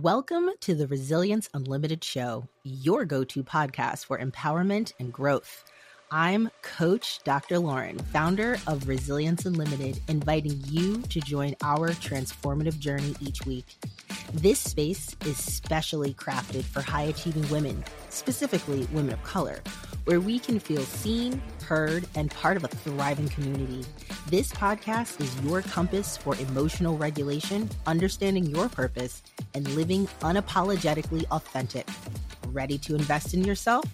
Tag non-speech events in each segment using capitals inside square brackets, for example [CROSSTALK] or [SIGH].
Welcome to the Resilience Unlimited Show, your go to podcast for empowerment and growth. I'm Coach Dr. Lauren, founder of Resilience Unlimited, inviting you to join our transformative journey each week. This space is specially crafted for high achieving women, specifically women of color, where we can feel seen, heard, and part of a thriving community. This podcast is your compass for emotional regulation, understanding your purpose, and living unapologetically authentic. Ready to invest in yourself?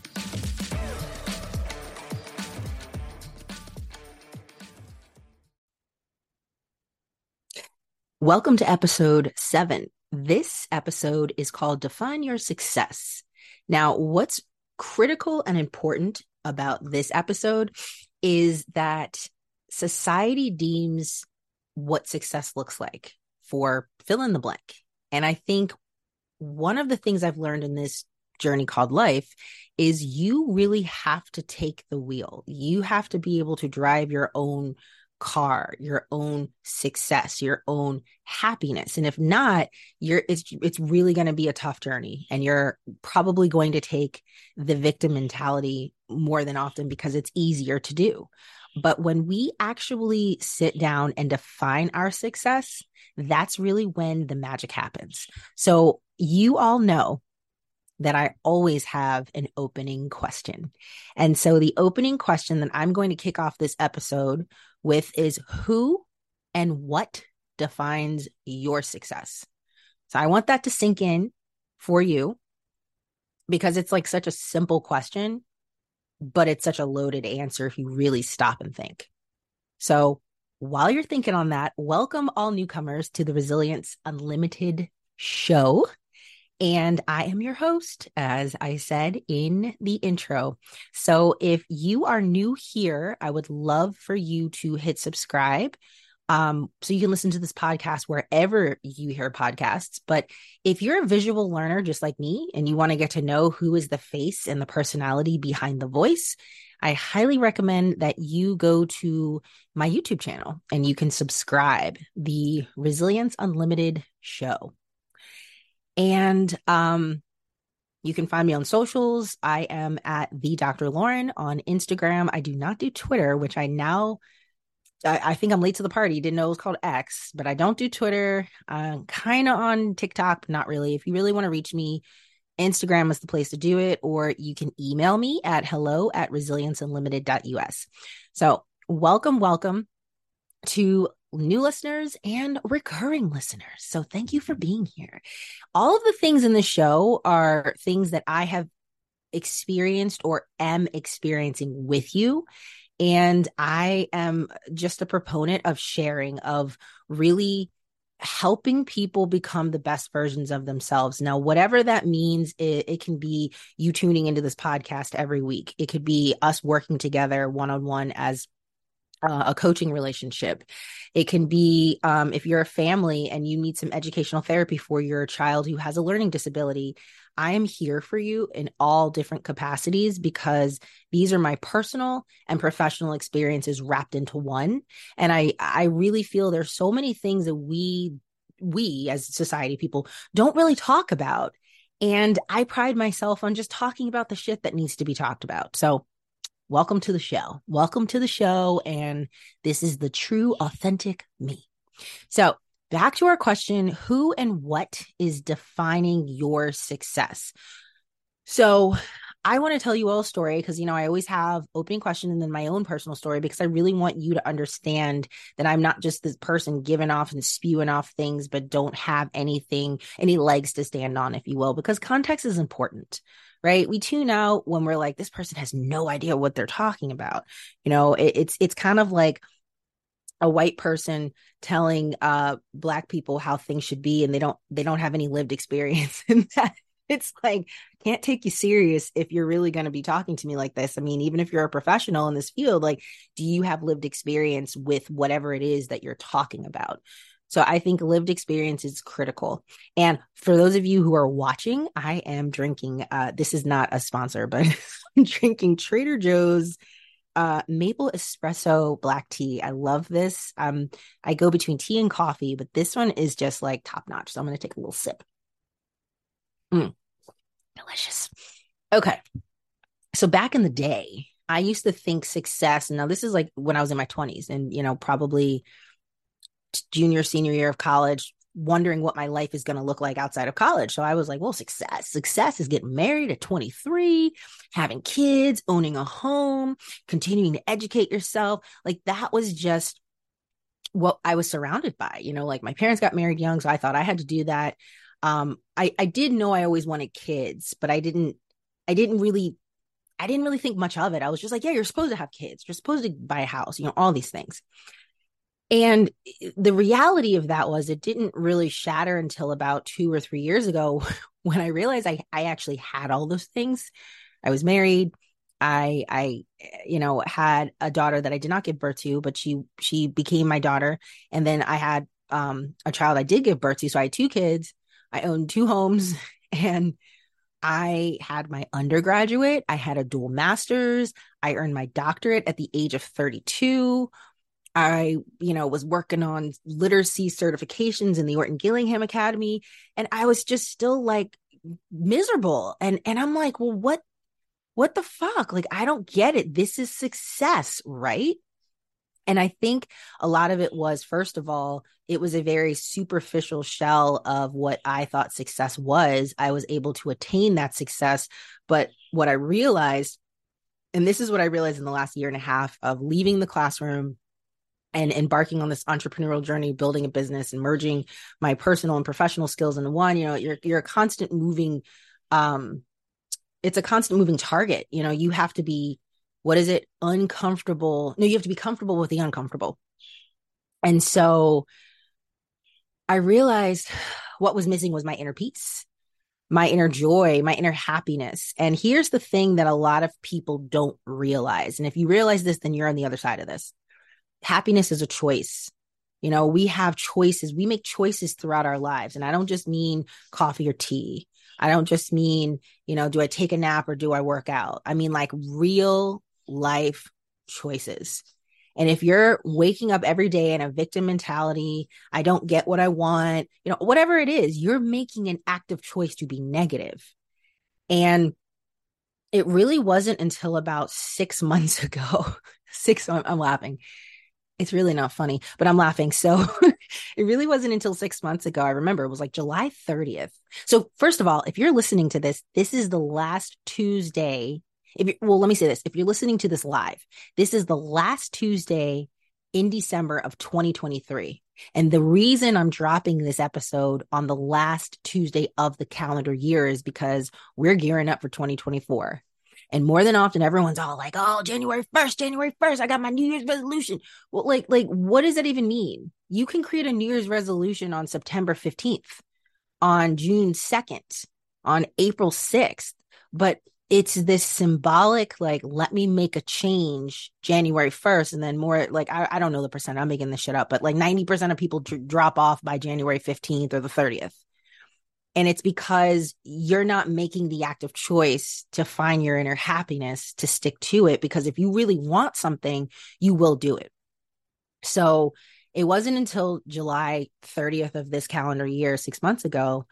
Welcome to episode seven. This episode is called Define Your Success. Now, what's critical and important about this episode is that society deems what success looks like for fill in the blank. And I think one of the things I've learned in this journey called life is you really have to take the wheel. You have to be able to drive your own car, your own success, your own happiness. And if not, you're it's it's really going to be a tough journey and you're probably going to take the victim mentality more than often because it's easier to do. But when we actually sit down and define our success, that's really when the magic happens. So you all know that I always have an opening question. And so the opening question that I'm going to kick off this episode with is who and what defines your success. So I want that to sink in for you because it's like such a simple question, but it's such a loaded answer if you really stop and think. So while you're thinking on that, welcome all newcomers to the Resilience Unlimited show. And I am your host, as I said in the intro. So if you are new here, I would love for you to hit subscribe. Um, so you can listen to this podcast wherever you hear podcasts. But if you're a visual learner just like me and you want to get to know who is the face and the personality behind the voice, I highly recommend that you go to my YouTube channel and you can subscribe the Resilience Unlimited show. And um, you can find me on socials. I am at the Dr. Lauren on Instagram. I do not do Twitter, which I now I, I think I'm late to the party. Didn't know it was called X, but I don't do Twitter. I'm kind of on TikTok, not really. If you really want to reach me, Instagram is the place to do it, or you can email me at hello at resilienceunlimited.us. So, welcome, welcome to new listeners and recurring listeners. So thank you for mm-hmm. being here. All of the things in the show are things that I have experienced or am experiencing with you. And I am just a proponent of sharing, of really helping people become the best versions of themselves. Now, whatever that means, it, it, can be you tuning into this podcast every week. It could be us working together one on one as uh, a coaching relationship. It can be um, if you're a family and you need some educational therapy for your child who has a learning disability. I am here for you in all different capacities because these are my personal and professional experiences wrapped into one. And I, I really feel there's so many things that we, we as society people don't really talk about. And I pride myself on just talking about the shit that needs to be talked about. So welcome to the show. Welcome to the show. And this is the true, authentic me. So, back to our question who and what is defining your success? So, I want to tell you all a story because, you know, I always have opening question and then my own personal story because I really want you to understand that I'm not just this person giving off and spewing off things, but don't have anything, any legs to stand on, if you will, because context is important right? We tune out when we're like, this person has no idea what they're talking about. You know, it, it's it's kind of like a white person telling uh black people how things should be and they don't they don't have any lived [LAUGHS] experience in that [LAUGHS] it's like can't take you serious if you're really going to be talking to me like this i mean even if you're a professional in this field like do you have lived experience with whatever it is that you're talking about so I think lived experience is critical. And for those of you who are watching, I am drinking, uh, this is not a sponsor, but [LAUGHS] I'm drinking Trader Joe's uh, maple espresso black tea. I love this. Um, I go between tea and coffee, but this one is just like top notch. So I'm going to take a little sip. Mm. Delicious. Okay. So back in the day, I used to think success. Now, this is like when I was in my 20s and, you know, probably junior, senior year of college, wondering what my life is going to look like outside of college. So I was like, well, success. Success is getting married at 23, having kids, owning a home, continuing to educate yourself. Like that was just what I was surrounded by. You know, like my parents got married young, so I thought I had to do that. Um, I I did know I always wanted kids, but I didn't I didn't really I didn't really think much of it. I was just like, yeah, you're supposed to have kids. You're supposed to buy a house, you know, all these things. And the reality of that was it didn't really shatter until about two or three years ago [LAUGHS] when I realized I, I actually had all those things. I was married. I I you know had a daughter that I did not give birth to, but she she became my daughter. And then I had um a child I did give birth to. So I had two kids. I owned two homes [LAUGHS] and I had my undergraduate, I had a dual master's, I earned my doctorate at the age of 32. I, you know, was working on literacy certifications in the Orton Gillingham Academy and I was just still like miserable. And and I'm like, "Well, what what the fuck? Like I don't get it. This is success, right?" And I think a lot of it was, first of all, it was a very superficial shell of what I thought success was. I was able to attain that success. But what I realized, and this is what I realized in the last year and a half of leaving the classroom and embarking on this entrepreneurial journey, building a business and merging my personal and professional skills into one, you know, you're you're a constant moving um it's a constant moving target. You know, you have to be what is it? Uncomfortable. No you have to be comfortable with the uncomfortable. And so i realized what was missing was my inner peace my inner joy my inner happiness. And here's the thing that a lot of people don't realize. And if you realize this then you're on the other side of this. Happiness is a choice. You know we have choices. We make choices throughout our lives. And i don't just mean coffee or tea. I don't just mean, you know, do I take a nap or do I work out? I mean like real life choices. And if you're waking up every day in a victim mentality, I don't get what I want, you know, whatever it is, you're making an active choice to be negative. And it really wasn't until about six [LAUGHS] months ago, six, I'm, I'm laughing. It's really not funny, but I'm laughing. So [LAUGHS] it really wasn't until six months ago. I remember it was like July 30th. So, first of all, if you're listening to this, this is the last Tuesday if you, well, let me say this: if you're listening to this live, this is the last Tuesday in December of 2023. And the reason I'm dropping this episode on the last Tuesday of the calendar year is because we're gearing up for 2024. And more than often, everyone's all like, "Oh, January first, January first, I got my New Year's resolution." Well, like, like, what does that even mean? You can create a New Year's resolution on September 15th, on June 2nd, on April 6th, but it's this symbolic like let me make a change january 1st and then more like i, I don't know the percent i'm making this shit up but like 90% of people drop off by january 15th or the 30th and it's because you're not making the active choice to find your inner happiness to stick to it because if you really want something you will do it. So it wasn't until july 30th of this calendar year six months ago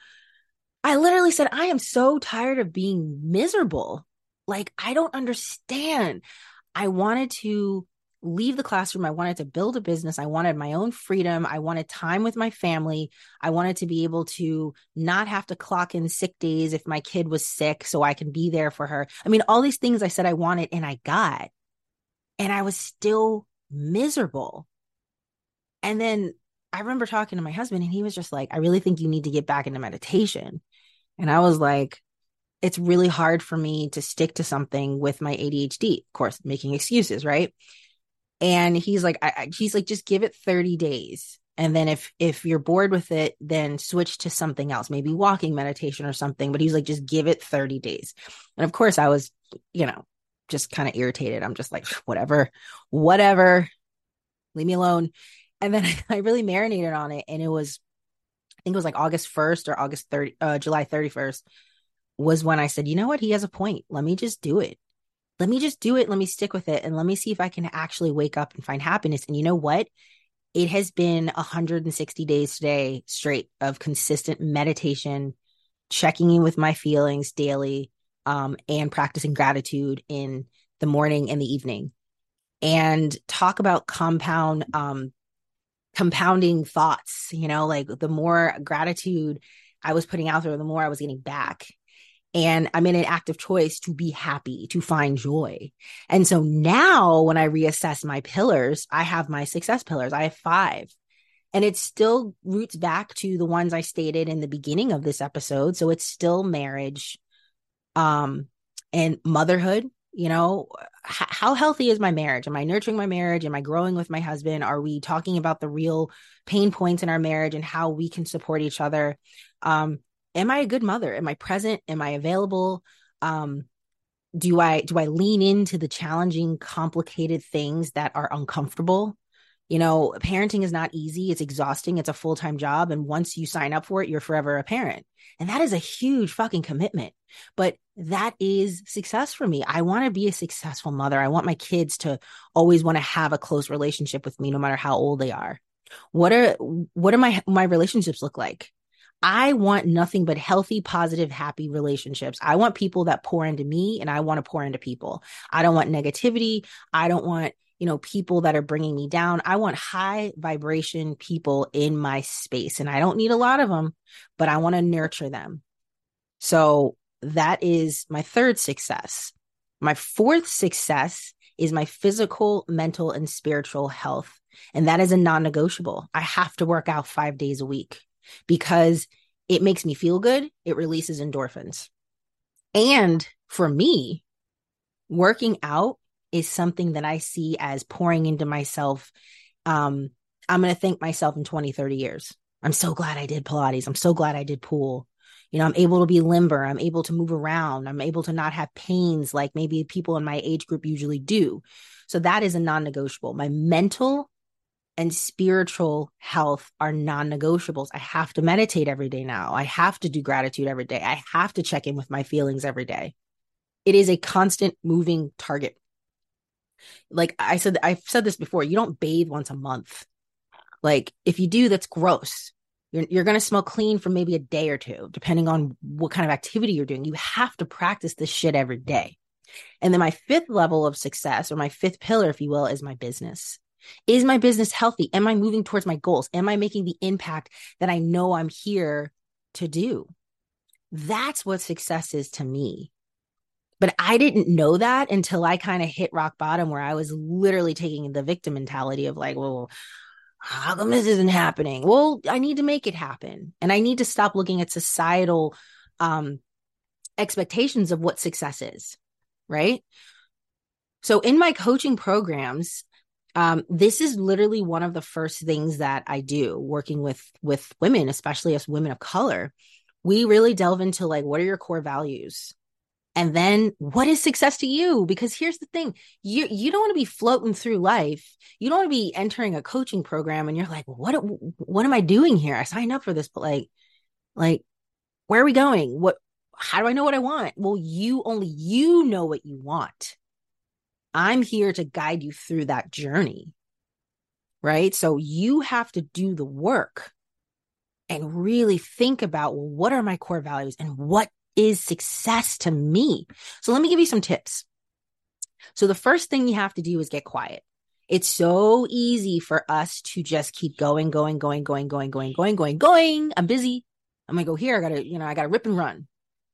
I literally said, I am so tired of being miserable. Like, I don't understand. I wanted to leave the classroom. I wanted to build a business. I wanted my own freedom. I wanted time with my family. I wanted to be able to not have to clock in sick days if my kid was sick so I can be there for her. I mean, all these things I said I wanted and I got. And I was still miserable. And then I remember talking to my husband and he was just like, I really think you need to get back into meditation. And I was like, it's really hard for me to stick to something with my ADHD, of course, making excuses, right? And he's like, I, I, he's like, just give it 30 days. And then if if you're bored with it, then switch to something else, maybe walking meditation or something. But he's like, just give it 30 days. And of course, I was, you know, just kind of irritated. I'm just like, whatever, whatever, leave me alone. And then [LAUGHS] I really marinated on it. And it was think it was like August 1st or August 30, uh, July 31st was when I said, you know what? He has a point. Let me just do it. Let me just do it. Let me stick with it. And let me see if I can actually wake up and find happiness. And you know what? It has been 160 days today straight of consistent meditation, checking in with my feelings daily, um, and practicing gratitude in the morning and the evening. And talk about compound, um, compounding thoughts, you know, like the more gratitude I was putting out there, the more I was getting back. And I'm in an active choice to be happy, to find joy. And so now when I reassess my pillars, I have my success pillars. I have five. And it still roots back to the ones I stated in the beginning of this episode. So it's still marriage, um, and motherhood. You know, h- how healthy is my marriage? Am I nurturing my marriage? Am I growing with my husband? Are we talking about the real pain points in our marriage and how we can support each other? Um, am I a good mother? Am I present? Am I available? Um, do I do I lean into the challenging, complicated things that are uncomfortable? You know, parenting is not easy. It's exhausting. It's a full time job. And once you sign up for it, you're forever a parent. And that is a huge fucking commitment. But that is success for me. I want to be a successful mother. I want my kids to always want to have a close relationship with me, no matter how old they are. What are, what are my, my relationships look like? I want nothing but healthy, positive, happy relationships. I want people that pour into me and I want to pour into people. I don't want negativity. I don't want, you know, people that are bringing me down. I want high vibration people in my space and I don't need a lot of them, but I want to nurture them. So that is my third success. My fourth success is my physical, mental, and spiritual health. And that is a non negotiable. I have to work out five days a week because it makes me feel good. It releases endorphins. And for me, working out is something that I see as pouring into myself. Um, I'm going to thank myself in 20, 30 years. I'm so glad I did Pilates. I'm so glad I did pool. You know, I'm able to be limber. I'm able to move around. I'm able to not have pains like maybe people in my age group usually do. So that is a non negotiable. My mental and spiritual health are non negotiables. I have to meditate every day now. I have to do gratitude every day. I have to check in with my feelings every day. It is a constant moving target. Like I said, I've said this before you don't bathe once a month. Like if you do, that's gross. You're, you're going to smell clean for maybe a day or two, depending on what kind of activity you're doing. You have to practice this shit every day. And then my fifth level of success, or my fifth pillar, if you will, is my business. Is my business healthy? Am I moving towards my goals? Am I making the impact that I know I'm here to do? That's what success is to me. But I didn't know that until I kind of hit rock bottom where I was literally taking the victim mentality of like, well, how come this isn't happening? Well, I need to make it happen. And I need to stop looking at societal um, expectations of what success is. Right. So in my coaching programs, um, this is literally one of the first things that I do working with with women, especially as women of color. We really delve into like what are your core values? And then what is success to you? Because here's the thing, you you don't want to be floating through life. You don't want to be entering a coaching program and you're like, what what am I doing here? I signed up for this, but like like where are we going? What how do I know what I want? Well, you only you know what you want. I'm here to guide you through that journey. Right. So you have to do the work and really think about well, what are my core values and what is success to me? So let me give you some tips. So the first thing you have to do is get quiet. It's so easy for us to just keep going, going, going, going, going, going, going, going, going. I'm busy. I'm gonna oh, go here. I gotta, you know, I gotta rip and run.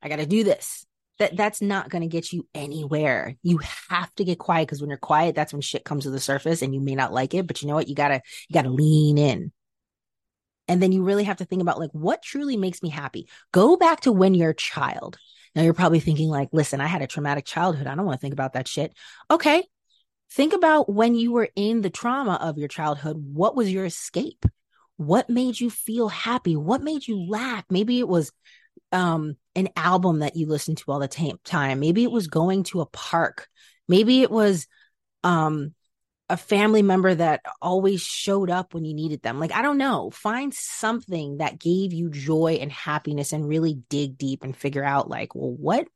I gotta do this that that's not to get you anywhere. You have to get quiet because when you're quiet, that's when shit comes to the surface and you may not like it, but you know what? You gotta, you gotta lean in. And then you really have to think about like, what truly makes me happy? Go back to when you're a child. Now you're probably thinking like, listen, I had a traumatic childhood. I don't want to think about that shit. Okay. Think about when you were in the trauma of your childhood. What was your escape? What made you feel happy? What made you laugh? Maybe it was um an album that you listened to all the t- time maybe it was going to a park maybe it was um a family member that always showed up when you needed them. Like i don't know. Find something that gave you joy and happiness and really dig deep and figure out like well what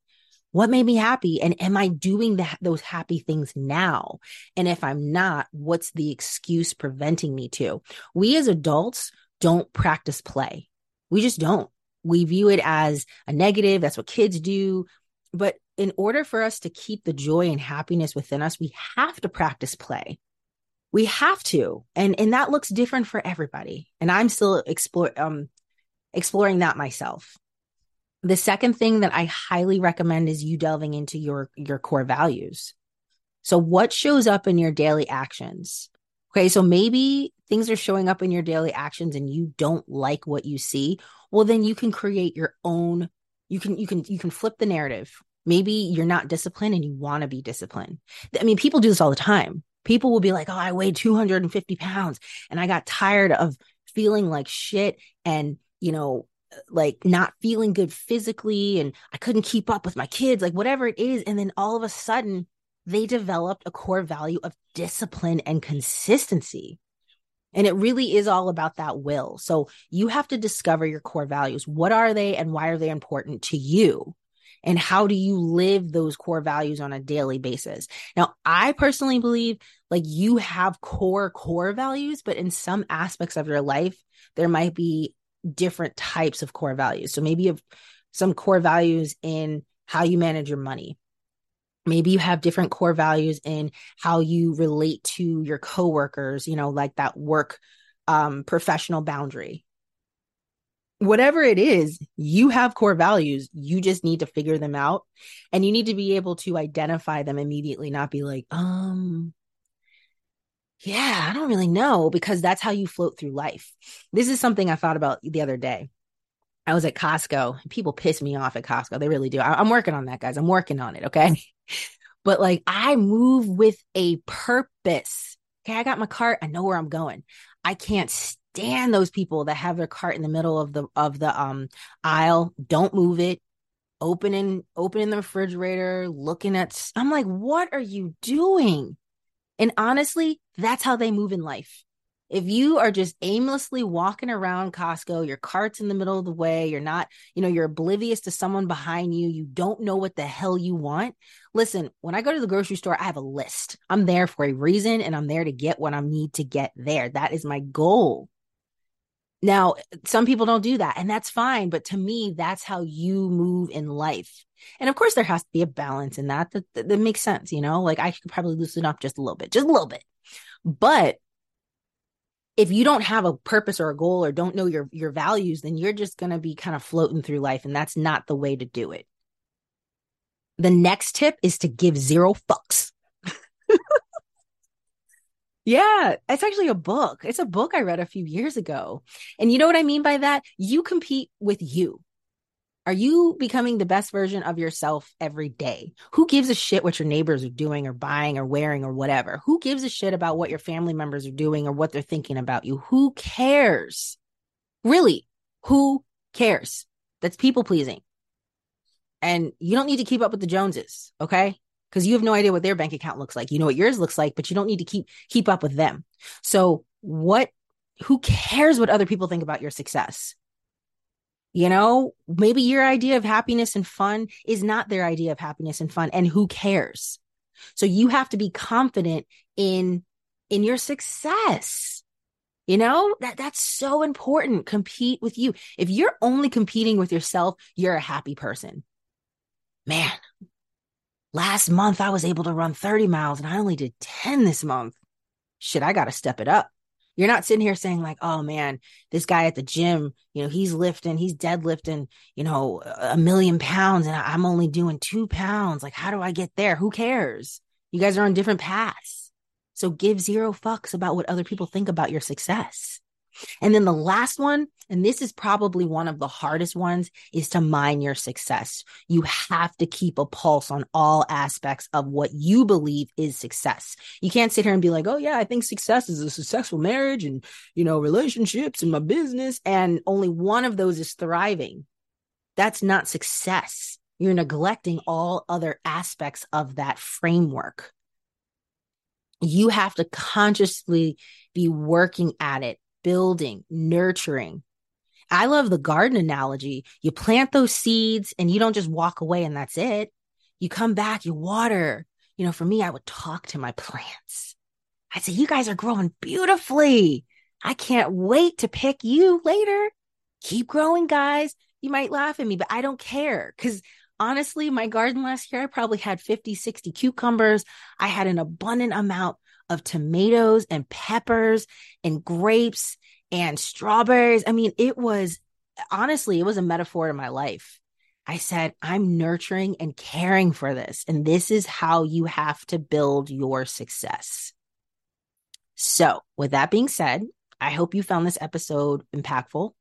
what made me happy? And am i doing that those happy things now? And if i'm not what's the excuse preventing me to? We as adults don't practice play. We just don't. We view it as a negative. That's what kids do. But in order for us to keep the joy and happiness within us, we have to practice play. We have to. And and that looks different for everybody. And I'm still explore um exploring that myself. The second thing that I highly recommend is you delving into your your core values. So what shows up in your daily actions? Okay, so maybe things are showing up in your daily actions and you don't like what you see. Well, then you can create your own you can you can you can flip the narrative. Maybe you're not disciplined and you want to be disciplined. I mean, people do this all the time. People will be like, "Oh, I weighed 250 pounds and I got tired of feeling like shit and, you know, like not feeling good physically and I couldn't keep up with my kids, like whatever it is. And then all of a sudden, they developed a core value of discipline and consistency. And it really is all about that will. So you have to discover your core values. What are they and why are they important to you? And how do you live those core values on a daily basis? Now, I personally believe like you have core, core values, but in some aspects of your life, there might be different types of core values. So maybe you have some core values in how you manage your money. Maybe you have different core values in how you relate to your coworkers, you know, like that work um, professional boundary. Whatever it is, you have core values. You just need to figure them out and you need to be able to identify them immediately, not be like, um, yeah, I don't really know because that's how you float through life. This is something I thought about the other day. I was at Costco. People piss me off at Costco. They really do. I- am working on that, guys. I'm working on it. Okay. [LAUGHS] but like I move with a purpose. Okay. I got my cart. I know where I'm going. I can't stand those people that have their cart in the middle of the of the um aisle. Don't move it. Opening opening the refrigerator, looking at I'm like, what are you doing? And honestly, that's how they move in life. If you are just aimlessly walking around Costco, your cart's in the middle of the way, you're not, you know, you're oblivious to someone behind you, you don't know what the hell you want. Listen, when I go to the grocery store, I have a list. I'm there for a reason and I'm there to get what I need to get there. That is my goal. Now, some people don't do that, and that's fine. But to me, that's how you move in life. And of course, there has to be a balance in that. That, that, that makes sense, you know? Like I could probably loosen up just a little bit, just a little bit. But if you don't have a purpose or a goal or don't know your your values, then you're just going to be kind of floating through life, and that's not the way to do it. The next tip is to give zero fucks. Yeah, it's actually a book. It's a book I read a few years ago. And you know what I mean by that? You compete with you. Are you becoming the best version of yourself every day? Who gives a shit what your neighbors are doing or buying or wearing or whatever? Who gives a shit about what your family members are doing or what they're thinking about you? Who cares? Really, who cares? That's people pleasing. And you don't need to keep up with the Joneses, okay? Because you have no idea what their bank account looks like. You know what yours looks like, but you don't need to keep keep up with them. So what who cares what other people think about your success? You know, maybe your idea of happiness and fun is not their idea of happiness and fun and who cares? So you have to be confident in in your success. You know, that that's so important. Compete with you. If you're only competing with yourself, you're a happy person. Man, Last month, I was able to run 30 miles and I only did 10 this month. Shit, I got to step it up. You're not sitting here saying, like, oh man, this guy at the gym, you know, he's lifting, he's deadlifting, you know, a million pounds and I'm only doing two pounds. Like, how do I get there? Who cares? You guys are on different paths. So give zero fucks about what other people think about your success. And then the last one, and this is probably one of the hardest ones, is to mine your success. You have to keep a pulse on all aspects of what you believe is success. You can't sit here and be like, oh, yeah, I think success is a successful marriage and, you know, relationships and my business. And only one of those is thriving. That's not success. You're neglecting all other aspects of that framework. You have to consciously be working at it building, nurturing. I love the garden analogy. You plant those seeds and you don't just walk away and that's it. You come back, you water. You know, for me, I would talk to my [LAUGHS] plants. I'd say, You guys are growing beautifully. I can't wait to pick you later. Keep growing, guys. you might laugh at me, but I don't care because honestly, my garden last year, I probably had 50, 60 cucumbers. I had an abundant amount of tomatoes and peppers and grapes and strawberries. I mean, it was honestly, it was a metaphor to my life. I said, I'm nurturing and caring for this. And this is how you have to build your success. So, with that being said, I hope you found this episode impactful.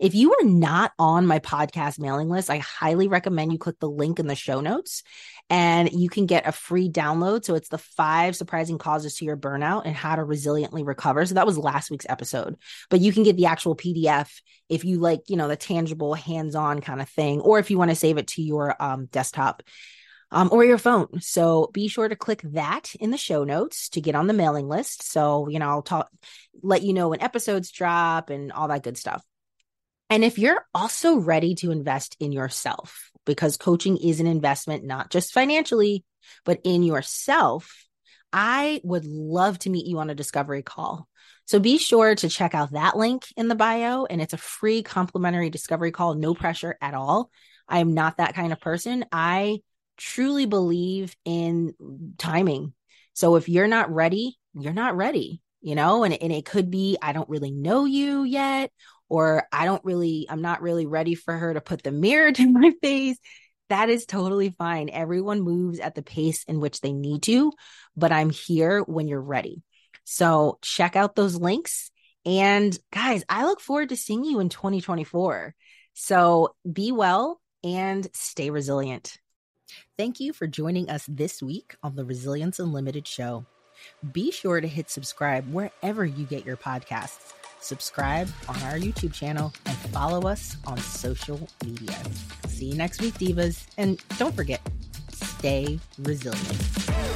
If you are not on my podcast mailing list, I highly recommend you click the link in the show notes and you can get a free download. So it's the five surprising causes to your burnout and how to resiliently recover. So that was last week's episode, but you can get the actual PDF if you like, you know, the tangible hands on kind of thing, or if you want to save it to your um, desktop um, or your phone. So be sure to click that in the show notes to get on the mailing list. So, you know, I'll talk, let you know when episodes drop and all that good stuff. And if you're also ready to invest in yourself, because coaching is an investment, not just financially, but in yourself, I would love to meet you on a discovery call. So be sure to check out that link in the bio, and it's a free complimentary discovery call, no pressure at all. I am not that kind of person. I truly believe in timing. So if you're not ready, you're not ready, you know, and, and it could be, I don't really know you yet, or I don't really, I'm not really ready for her to put the mirror [LAUGHS] to my face. That is totally fine. Everyone moves at the pace in which they need to, but I'm here when you're ready. So check out those links. And guys, I look forward to seeing you in 2024. So be well and stay resilient. Thank you for joining us this week on the Resilience Unlimited show. Be sure to hit subscribe wherever you get your podcasts. Subscribe on our YouTube channel and follow us on social media. See you next week, Divas. And don't forget, stay resilient.